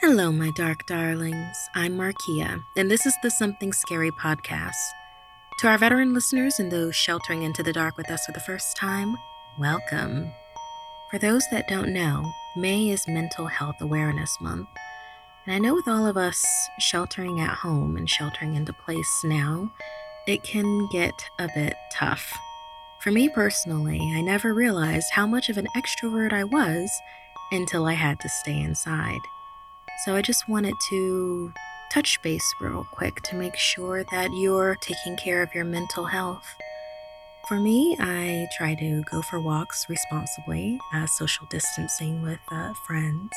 Hello, my dark darlings. I'm Markia, and this is the Something Scary podcast. To our veteran listeners and those sheltering into the dark with us for the first time, welcome. For those that don't know, May is Mental Health Awareness Month. And I know with all of us sheltering at home and sheltering into place now, it can get a bit tough. For me personally, I never realized how much of an extrovert I was until I had to stay inside. So I just wanted to touch base real quick to make sure that you're taking care of your mental health. For me, I try to go for walks responsibly, uh, social distancing with uh, friends.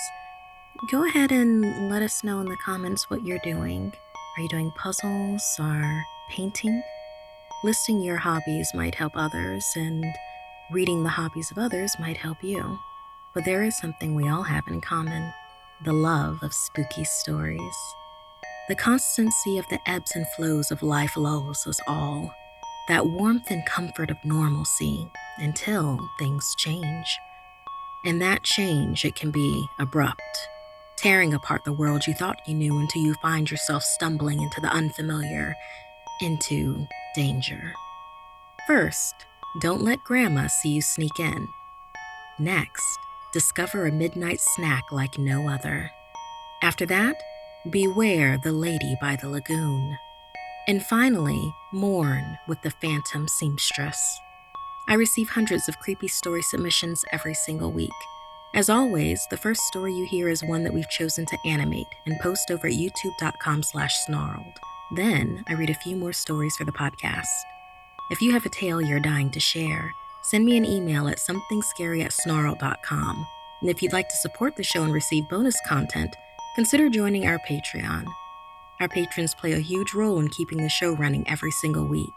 Go ahead and let us know in the comments what you're doing. Are you doing puzzles or painting? Listing your hobbies might help others, and reading the hobbies of others might help you. But there is something we all have in common the love of spooky stories. The constancy of the ebbs and flows of life lulls us all, that warmth and comfort of normalcy until things change. And that change, it can be abrupt, tearing apart the world you thought you knew until you find yourself stumbling into the unfamiliar, into danger. First, don't let grandma see you sneak in. Next, discover a midnight snack like no other. After that, beware the lady by the lagoon. And finally, mourn with the phantom seamstress. I receive hundreds of creepy story submissions every single week. As always, the first story you hear is one that we've chosen to animate and post over at youtube.com slash snarled. Then I read a few more stories for the podcast. If you have a tale you're dying to share, send me an email at somethingscary at snarled.com. And if you'd like to support the show and receive bonus content, consider joining our Patreon. Our patrons play a huge role in keeping the show running every single week.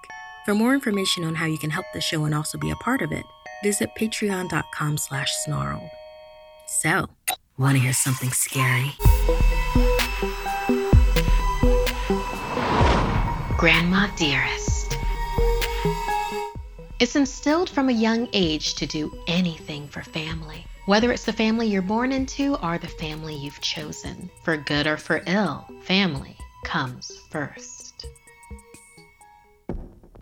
For more information on how you can help the show and also be a part of it, visit patreon.com slash snarl. So, want to hear something scary? Grandma Dearest. It's instilled from a young age to do anything for family, whether it's the family you're born into or the family you've chosen. For good or for ill, family comes first.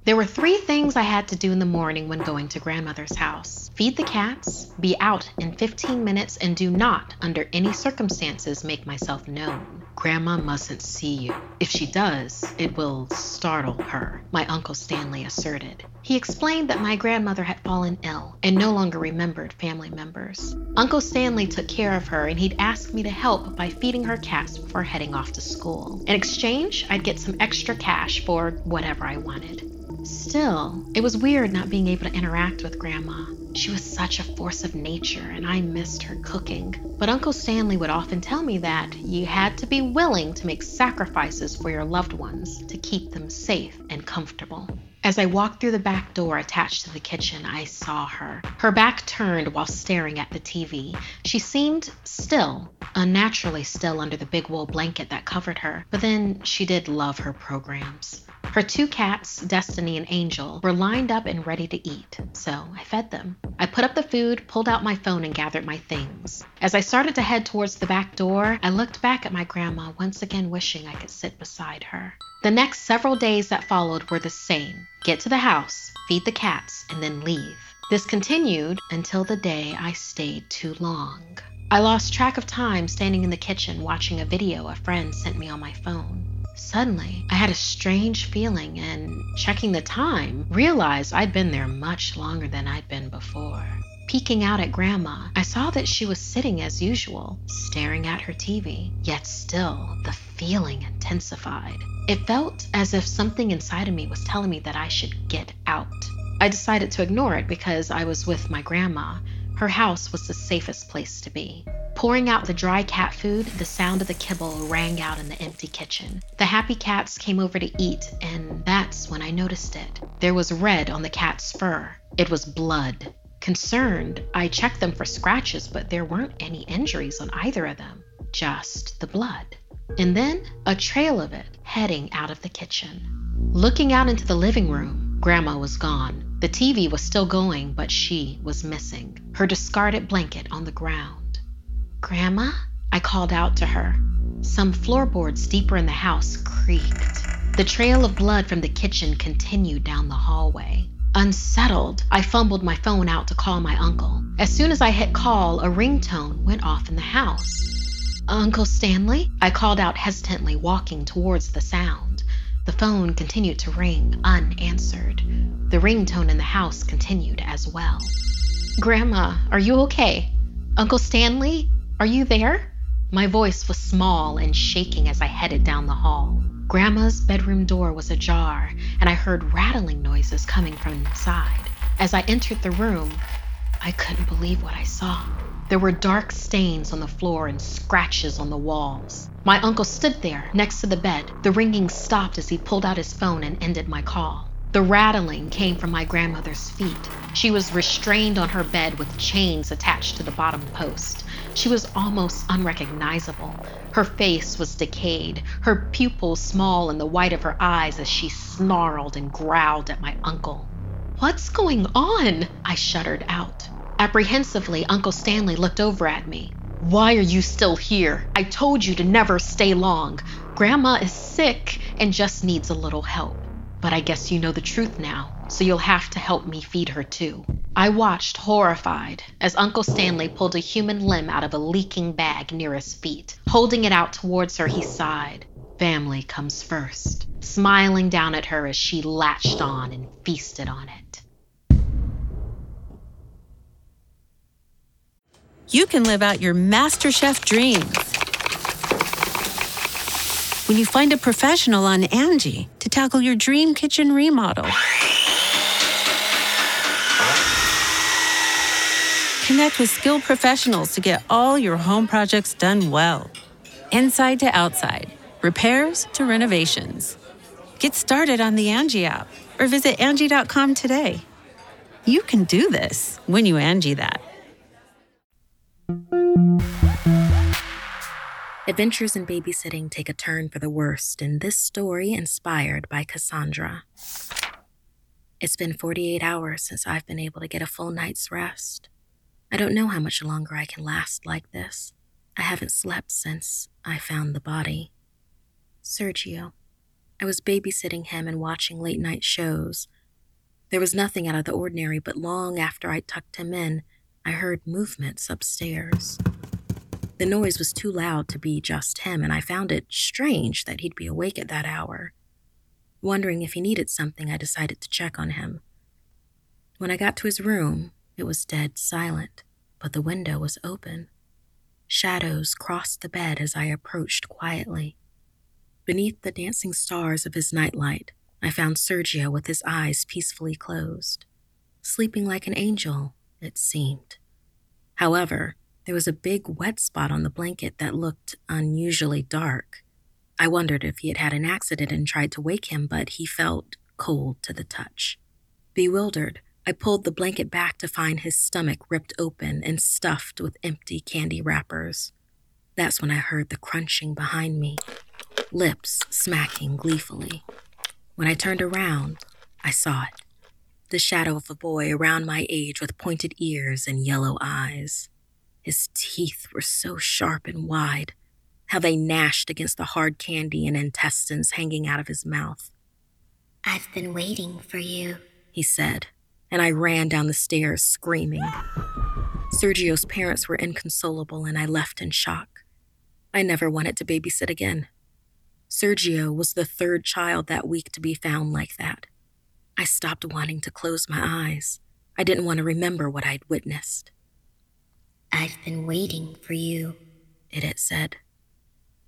There were three things I had to do in the morning when going to grandmother's house feed the cats, be out in 15 minutes, and do not, under any circumstances, make myself known. Grandma mustn't see you. If she does, it will startle her, my Uncle Stanley asserted. He explained that my grandmother had fallen ill and no longer remembered family members. Uncle Stanley took care of her and he'd asked me to help by feeding her cats before heading off to school. In exchange, I'd get some extra cash for whatever I wanted. Still, it was weird not being able to interact with Grandma. She was such a force of nature, and I missed her cooking. But Uncle Stanley would often tell me that you had to be willing to make sacrifices for your loved ones to keep them safe and comfortable. As I walked through the back door attached to the kitchen, I saw her. Her back turned while staring at the TV. She seemed still, unnaturally still under the big wool blanket that covered her, but then she did love her programs. Her two cats, Destiny and Angel, were lined up and ready to eat, so I fed them. I put up the food, pulled out my phone, and gathered my things. As I started to head towards the back door, I looked back at my grandma, once again wishing I could sit beside her. The next several days that followed were the same get to the house, feed the cats, and then leave. This continued until the day I stayed too long. I lost track of time standing in the kitchen watching a video a friend sent me on my phone. Suddenly, I had a strange feeling and, checking the time, realized I'd been there much longer than I'd been before. Peeking out at Grandma, I saw that she was sitting as usual, staring at her TV. Yet still, the feeling intensified. It felt as if something inside of me was telling me that I should get out. I decided to ignore it because I was with my grandma. Her house was the safest place to be. Pouring out the dry cat food, the sound of the kibble rang out in the empty kitchen. The happy cats came over to eat, and that's when I noticed it. There was red on the cat's fur. It was blood. Concerned, I checked them for scratches, but there weren't any injuries on either of them, just the blood. And then a trail of it heading out of the kitchen. Looking out into the living room, Grandma was gone. The TV was still going, but she was missing. Her discarded blanket on the ground. Grandma? I called out to her. Some floorboards deeper in the house creaked. The trail of blood from the kitchen continued down the hallway. Unsettled, I fumbled my phone out to call my uncle. As soon as I hit call, a ringtone went off in the house. Uncle Stanley? I called out hesitantly, walking towards the sound. The phone continued to ring, unanswered. The ringtone in the house continued as well. Grandma, are you okay? Uncle Stanley? Are you there? My voice was small and shaking as I headed down the hall. Grandma's bedroom door was ajar, and I heard rattling noises coming from inside. As I entered the room, I couldn't believe what I saw. There were dark stains on the floor and scratches on the walls. My uncle stood there next to the bed. The ringing stopped as he pulled out his phone and ended my call. The rattling came from my grandmother's feet. She was restrained on her bed with chains attached to the bottom post. She was almost unrecognizable. Her face was decayed, her pupils small in the white of her eyes as she snarled and growled at my uncle. What's going on? I shuddered out. Apprehensively, Uncle Stanley looked over at me. Why are you still here? I told you to never stay long. Grandma is sick and just needs a little help. But I guess you know the truth now, so you'll have to help me feed her too. I watched horrified as Uncle Stanley pulled a human limb out of a leaking bag near his feet. Holding it out towards her, he sighed. Family comes first, smiling down at her as she latched on and feasted on it. You can live out your MasterChef dreams when you find a professional on Angie to tackle your dream kitchen remodel. Connect with skilled professionals to get all your home projects done well. Inside to outside, repairs to renovations. Get started on the Angie app or visit Angie.com today. You can do this when you Angie that. Adventures in babysitting take a turn for the worst in this story inspired by Cassandra. It's been 48 hours since I've been able to get a full night's rest. I don't know how much longer I can last like this. I haven't slept since I found the body. Sergio. I was babysitting him and watching late night shows. There was nothing out of the ordinary, but long after I tucked him in, I heard movements upstairs. The noise was too loud to be just him, and I found it strange that he'd be awake at that hour. Wondering if he needed something, I decided to check on him. When I got to his room, it was dead silent, but the window was open. Shadows crossed the bed as I approached quietly. Beneath the dancing stars of his nightlight, I found Sergio with his eyes peacefully closed, sleeping like an angel, it seemed. However, there was a big wet spot on the blanket that looked unusually dark. I wondered if he had had an accident and tried to wake him, but he felt cold to the touch. Bewildered, I pulled the blanket back to find his stomach ripped open and stuffed with empty candy wrappers. That's when I heard the crunching behind me, lips smacking gleefully. When I turned around, I saw it the shadow of a boy around my age with pointed ears and yellow eyes. His teeth were so sharp and wide, how they gnashed against the hard candy and intestines hanging out of his mouth. I've been waiting for you, he said, and I ran down the stairs screaming. Sergio's parents were inconsolable, and I left in shock. I never wanted to babysit again. Sergio was the third child that week to be found like that. I stopped wanting to close my eyes. I didn't want to remember what I'd witnessed. I've been waiting for you, it had said.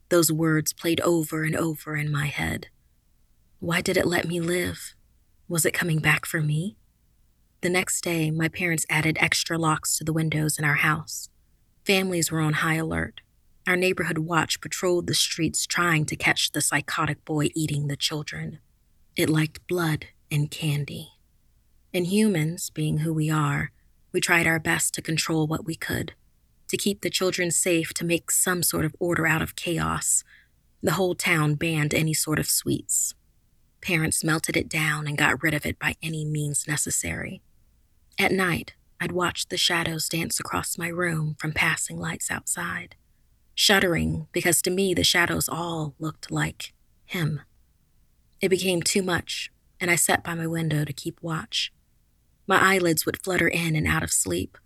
Those words played over and over in my head. Why did it let me live? Was it coming back for me? The next day, my parents added extra locks to the windows in our house. Families were on high alert. Our neighborhood watch patrolled the streets trying to catch the psychotic boy eating the children. It liked blood and candy. And humans, being who we are, we tried our best to control what we could, to keep the children safe, to make some sort of order out of chaos. The whole town banned any sort of sweets. Parents melted it down and got rid of it by any means necessary. At night, I'd watch the shadows dance across my room from passing lights outside, shuddering because to me the shadows all looked like him. It became too much, and I sat by my window to keep watch. My eyelids would flutter in and out of sleep.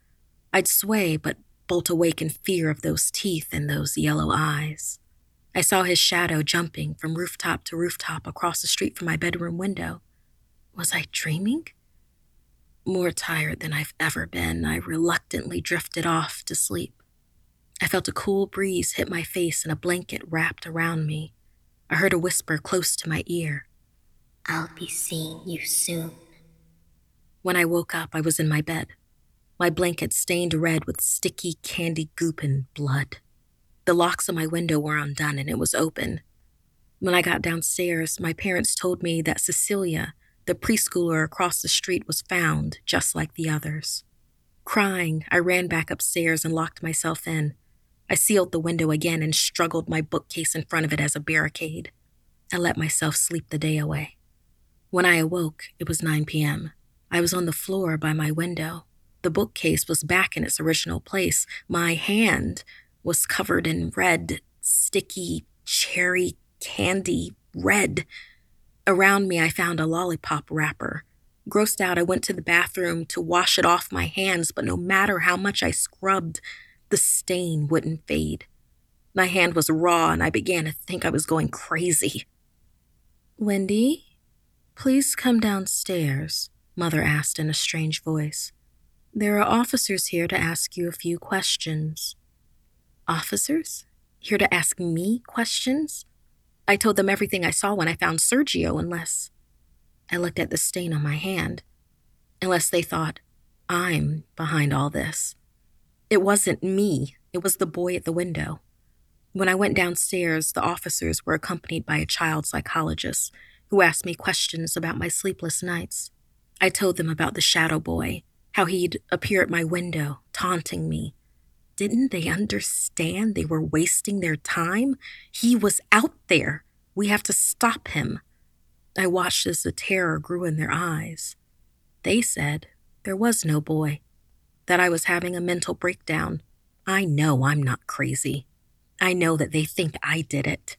I'd sway, but bolt awake in fear of those teeth and those yellow eyes. I saw his shadow jumping from rooftop to rooftop across the street from my bedroom window. Was I dreaming? More tired than I've ever been, I reluctantly drifted off to sleep. I felt a cool breeze hit my face and a blanket wrapped around me. I heard a whisper close to my ear. I'll be seeing you soon. When I woke up, I was in my bed, my blanket stained red with sticky candy goop and blood. The locks on my window were undone and it was open. When I got downstairs, my parents told me that Cecilia, the preschooler across the street was found, just like the others. Crying, I ran back upstairs and locked myself in. I sealed the window again and struggled my bookcase in front of it as a barricade. I let myself sleep the day away. When I awoke, it was 9 p.m. I was on the floor by my window. The bookcase was back in its original place. My hand was covered in red, sticky, cherry candy red Around me, I found a lollipop wrapper. Grossed out, I went to the bathroom to wash it off my hands, but no matter how much I scrubbed, the stain wouldn't fade. My hand was raw, and I began to think I was going crazy. Wendy, please come downstairs, Mother asked in a strange voice. There are officers here to ask you a few questions. Officers? Here to ask me questions? I told them everything I saw when I found Sergio, unless I looked at the stain on my hand. Unless they thought I'm behind all this. It wasn't me, it was the boy at the window. When I went downstairs, the officers were accompanied by a child psychologist who asked me questions about my sleepless nights. I told them about the shadow boy, how he'd appear at my window, taunting me. Didn't they understand they were wasting their time? He was out there. We have to stop him. I watched as the terror grew in their eyes. They said there was no boy, that I was having a mental breakdown. I know I'm not crazy. I know that they think I did it.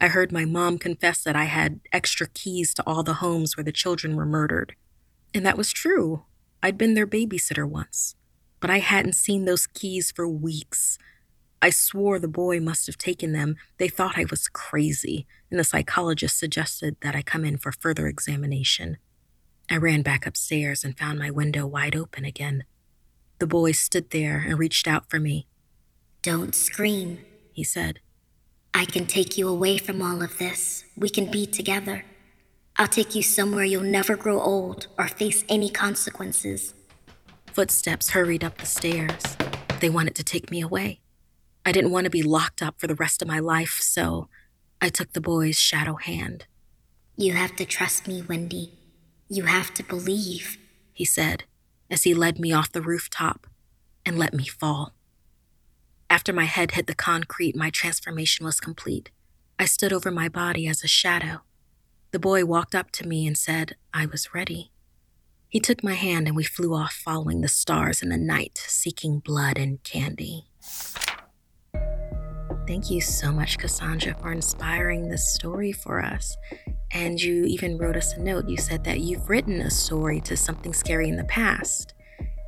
I heard my mom confess that I had extra keys to all the homes where the children were murdered. And that was true. I'd been their babysitter once but I hadn't seen those keys for weeks. I swore the boy must have taken them. They thought I was crazy, and the psychologist suggested that I come in for further examination. I ran back upstairs and found my window wide open again. The boy stood there and reached out for me. Don't scream, he said. I can take you away from all of this. We can be together. I'll take you somewhere you'll never grow old or face any consequences. Footsteps hurried up the stairs. They wanted to take me away. I didn't want to be locked up for the rest of my life, so I took the boy's shadow hand. You have to trust me, Wendy. You have to believe, he said as he led me off the rooftop and let me fall. After my head hit the concrete, my transformation was complete. I stood over my body as a shadow. The boy walked up to me and said I was ready. He took my hand and we flew off following the stars in the night, seeking blood and candy. Thank you so much, Cassandra, for inspiring this story for us. And you even wrote us a note. You said that you've written a story to something scary in the past.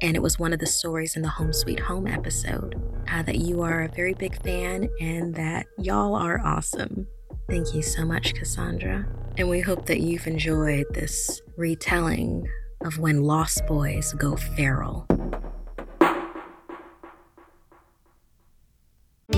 And it was one of the stories in the Home Sweet Home episode uh, that you are a very big fan and that y'all are awesome. Thank you so much, Cassandra. And we hope that you've enjoyed this retelling of when lost boys go feral.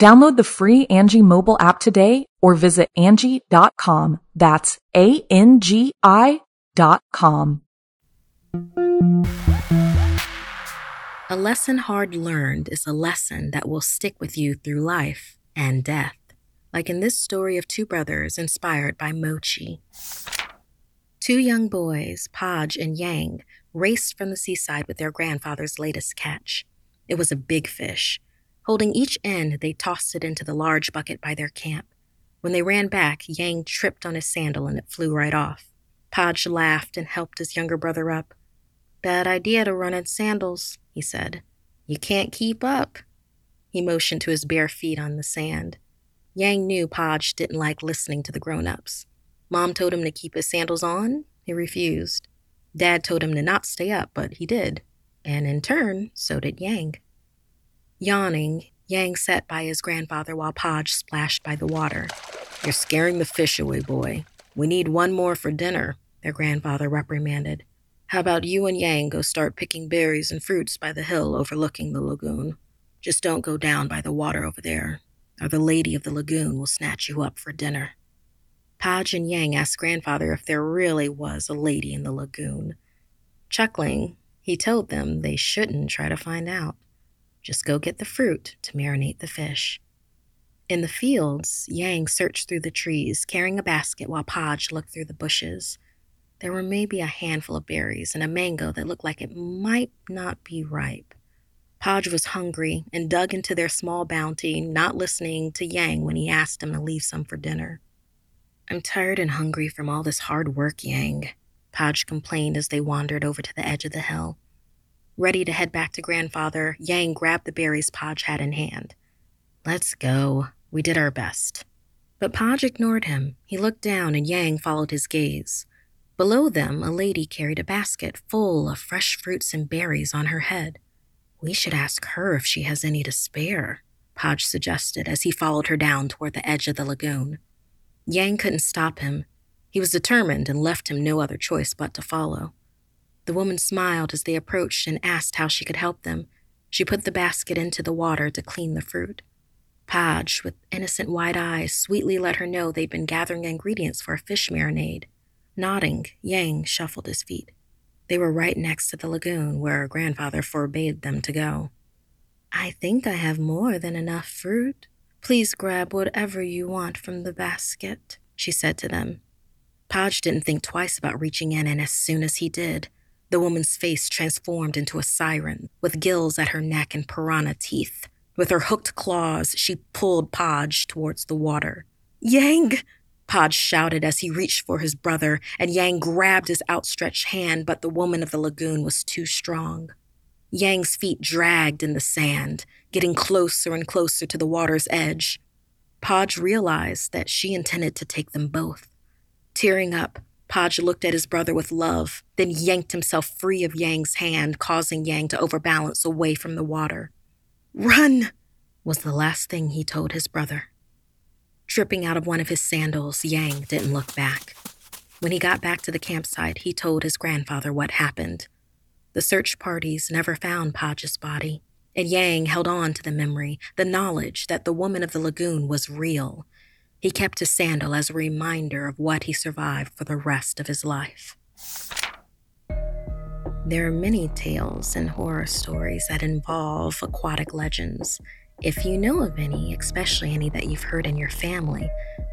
Download the free Angie mobile app today or visit Angie.com. That's A-N-G-I dot com. A lesson hard learned is a lesson that will stick with you through life and death, like in this story of two brothers inspired by mochi. Two young boys, Podge and Yang, raced from the seaside with their grandfather's latest catch. It was a big fish. Holding each end, they tossed it into the large bucket by their camp. When they ran back, Yang tripped on his sandal and it flew right off. Podge laughed and helped his younger brother up. Bad idea to run in sandals, he said. You can't keep up. He motioned to his bare feet on the sand. Yang knew Podge didn't like listening to the grown ups. Mom told him to keep his sandals on. He refused. Dad told him to not stay up, but he did. And in turn, so did Yang. Yawning, Yang sat by his grandfather while Podge splashed by the water. You're scaring the fish away, boy. We need one more for dinner, their grandfather reprimanded. How about you and Yang go start picking berries and fruits by the hill overlooking the lagoon? Just don't go down by the water over there, or the lady of the lagoon will snatch you up for dinner. Podge and Yang asked grandfather if there really was a lady in the lagoon. Chuckling, he told them they shouldn't try to find out. Just go get the fruit to marinate the fish. In the fields, Yang searched through the trees, carrying a basket while Podge looked through the bushes. There were maybe a handful of berries and a mango that looked like it might not be ripe. Podge was hungry and dug into their small bounty, not listening to Yang when he asked him to leave some for dinner. I'm tired and hungry from all this hard work, Yang, Podge complained as they wandered over to the edge of the hill. Ready to head back to grandfather, Yang grabbed the berries Podge had in hand. Let's go. We did our best. But Podge ignored him. He looked down and Yang followed his gaze. Below them, a lady carried a basket full of fresh fruits and berries on her head. We should ask her if she has any to spare, Podge suggested as he followed her down toward the edge of the lagoon. Yang couldn't stop him. He was determined and left him no other choice but to follow. The woman smiled as they approached and asked how she could help them. She put the basket into the water to clean the fruit. Podge, with innocent white eyes, sweetly let her know they'd been gathering ingredients for a fish marinade. Nodding, Yang shuffled his feet. They were right next to the lagoon where grandfather forbade them to go. I think I have more than enough fruit. Please grab whatever you want from the basket, she said to them. Podge didn't think twice about reaching in, and as soon as he did, the woman's face transformed into a siren, with gills at her neck and piranha teeth. With her hooked claws, she pulled Podge towards the water. Yang! Podge shouted as he reached for his brother, and Yang grabbed his outstretched hand, but the woman of the lagoon was too strong. Yang's feet dragged in the sand, getting closer and closer to the water's edge. Podge realized that she intended to take them both. Tearing up, Podge looked at his brother with love, then yanked himself free of Yang's hand, causing Yang to overbalance away from the water. Run! was the last thing he told his brother. Tripping out of one of his sandals, Yang didn't look back. When he got back to the campsite, he told his grandfather what happened. The search parties never found Podge's body, and Yang held on to the memory, the knowledge that the woman of the lagoon was real. He kept his sandal as a reminder of what he survived for the rest of his life. There are many tales and horror stories that involve aquatic legends. If you know of any, especially any that you've heard in your family,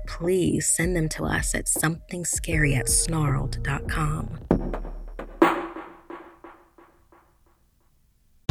please send them to us at somethingscary at snarled.com.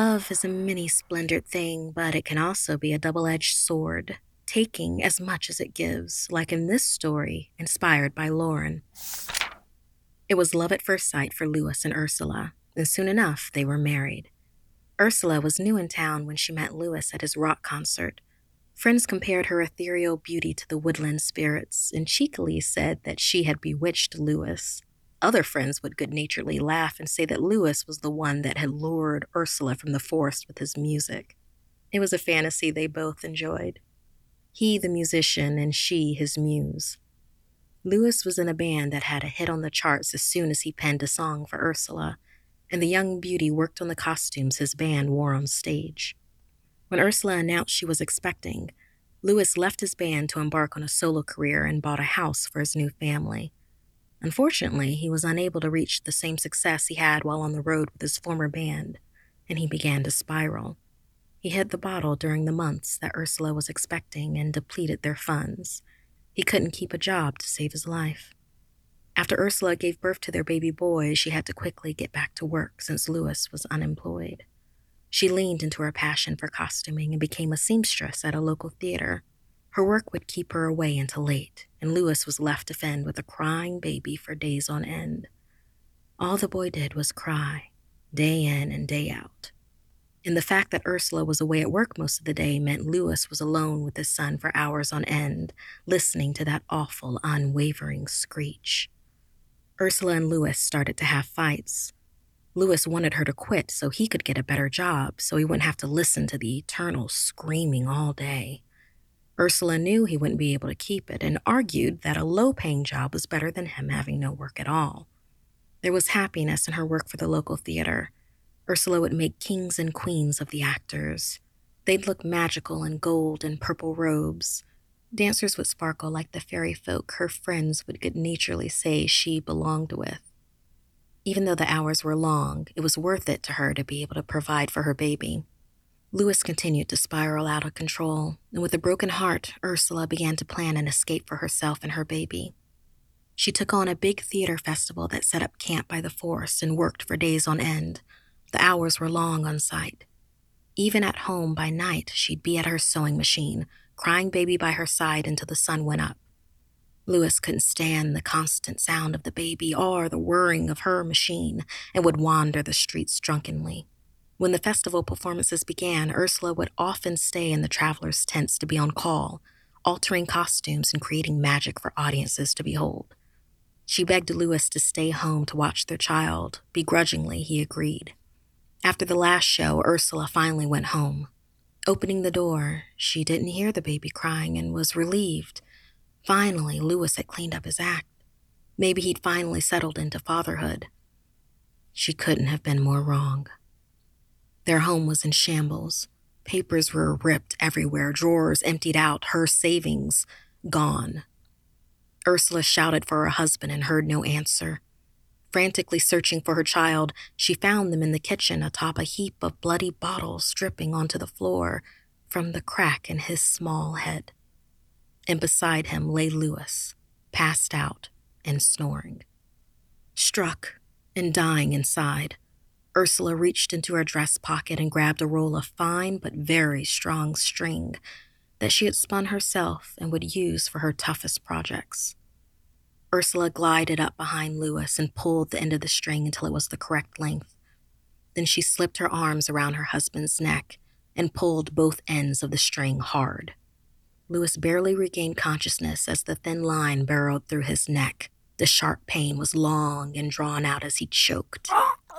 Love is a many splendored thing, but it can also be a double edged sword, taking as much as it gives, like in this story, inspired by Lauren. It was love at first sight for Lewis and Ursula, and soon enough they were married. Ursula was new in town when she met Lewis at his rock concert. Friends compared her ethereal beauty to the woodland spirits and cheekily said that she had bewitched Lewis. Other friends would good naturedly laugh and say that Lewis was the one that had lured Ursula from the forest with his music. It was a fantasy they both enjoyed. He, the musician, and she, his muse. Lewis was in a band that had a hit on the charts as soon as he penned a song for Ursula, and the young beauty worked on the costumes his band wore on stage. When Ursula announced she was expecting, Lewis left his band to embark on a solo career and bought a house for his new family. Unfortunately, he was unable to reach the same success he had while on the road with his former band, and he began to spiral. He hid the bottle during the months that Ursula was expecting and depleted their funds. He couldn't keep a job to save his life. After Ursula gave birth to their baby boy, she had to quickly get back to work since Lewis was unemployed. She leaned into her passion for costuming and became a seamstress at a local theater. Her work would keep her away until late, and Lewis was left to fend with a crying baby for days on end. All the boy did was cry, day in and day out. And the fact that Ursula was away at work most of the day meant Lewis was alone with his son for hours on end, listening to that awful, unwavering screech. Ursula and Lewis started to have fights. Lewis wanted her to quit so he could get a better job, so he wouldn't have to listen to the eternal screaming all day. Ursula knew he wouldn't be able to keep it and argued that a low paying job was better than him having no work at all. There was happiness in her work for the local theater. Ursula would make kings and queens of the actors. They'd look magical in gold and purple robes. Dancers would sparkle like the fairy folk her friends would good naturedly say she belonged with. Even though the hours were long, it was worth it to her to be able to provide for her baby. Lewis continued to spiral out of control, and with a broken heart, Ursula began to plan an escape for herself and her baby. She took on a big theater festival that set up camp by the forest and worked for days on end. The hours were long on site. Even at home by night, she'd be at her sewing machine, crying baby by her side until the sun went up. Lewis couldn't stand the constant sound of the baby or the whirring of her machine and would wander the streets drunkenly. When the festival performances began, Ursula would often stay in the travelers' tents to be on call, altering costumes and creating magic for audiences to behold. She begged Lewis to stay home to watch their child. Begrudgingly, he agreed. After the last show, Ursula finally went home. Opening the door, she didn't hear the baby crying and was relieved. Finally, Lewis had cleaned up his act. Maybe he'd finally settled into fatherhood. She couldn't have been more wrong. Their home was in shambles. Papers were ripped everywhere, drawers emptied out, her savings gone. Ursula shouted for her husband and heard no answer. Frantically searching for her child, she found them in the kitchen atop a heap of bloody bottles dripping onto the floor from the crack in his small head. And beside him lay Lewis, passed out and snoring. Struck and dying inside, Ursula reached into her dress pocket and grabbed a roll of fine but very strong string that she had spun herself and would use for her toughest projects. Ursula glided up behind Lewis and pulled the end of the string until it was the correct length. Then she slipped her arms around her husband's neck and pulled both ends of the string hard. Lewis barely regained consciousness as the thin line burrowed through his neck. The sharp pain was long and drawn out as he choked.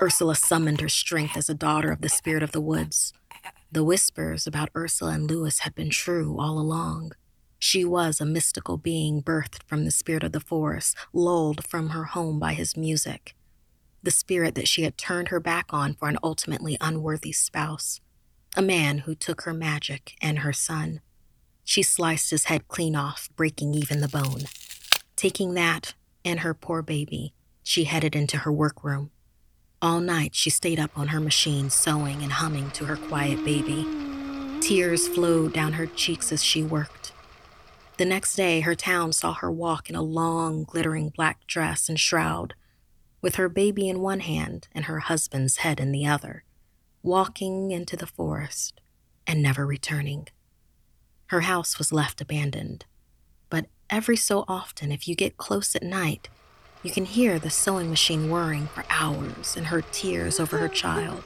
Ursula summoned her strength as a daughter of the spirit of the woods. The whispers about Ursula and Lewis had been true all along. She was a mystical being birthed from the spirit of the forest, lulled from her home by his music. The spirit that she had turned her back on for an ultimately unworthy spouse. A man who took her magic and her son. She sliced his head clean off, breaking even the bone. Taking that and her poor baby, she headed into her workroom. All night she stayed up on her machine, sewing and humming to her quiet baby. Tears flowed down her cheeks as she worked. The next day, her town saw her walk in a long, glittering black dress and shroud, with her baby in one hand and her husband's head in the other, walking into the forest and never returning. Her house was left abandoned, but every so often, if you get close at night, you can hear the sewing machine whirring for hours and her tears over her child.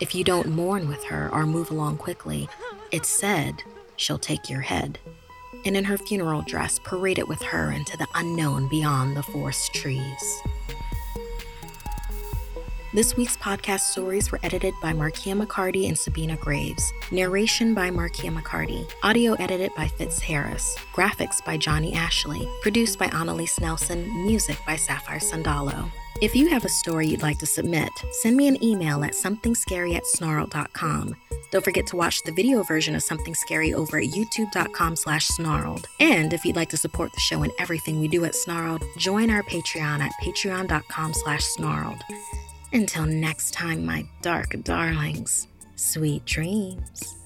If you don't mourn with her or move along quickly, it's said she'll take your head and in her funeral dress parade it with her into the unknown beyond the forest trees. This week's podcast stories were edited by Markia McCarty and Sabina Graves. Narration by Markia McCarty. Audio edited by Fitz Harris. Graphics by Johnny Ashley. Produced by Annalise Nelson. Music by Sapphire Sandalo. If you have a story you'd like to submit, send me an email at somethingscary. Don't forget to watch the video version of Something Scary over at youtube.com slash snarled. And if you'd like to support the show and everything we do at Snarled, join our Patreon at patreon.com slash snarled. Until next time, my dark darlings, sweet dreams.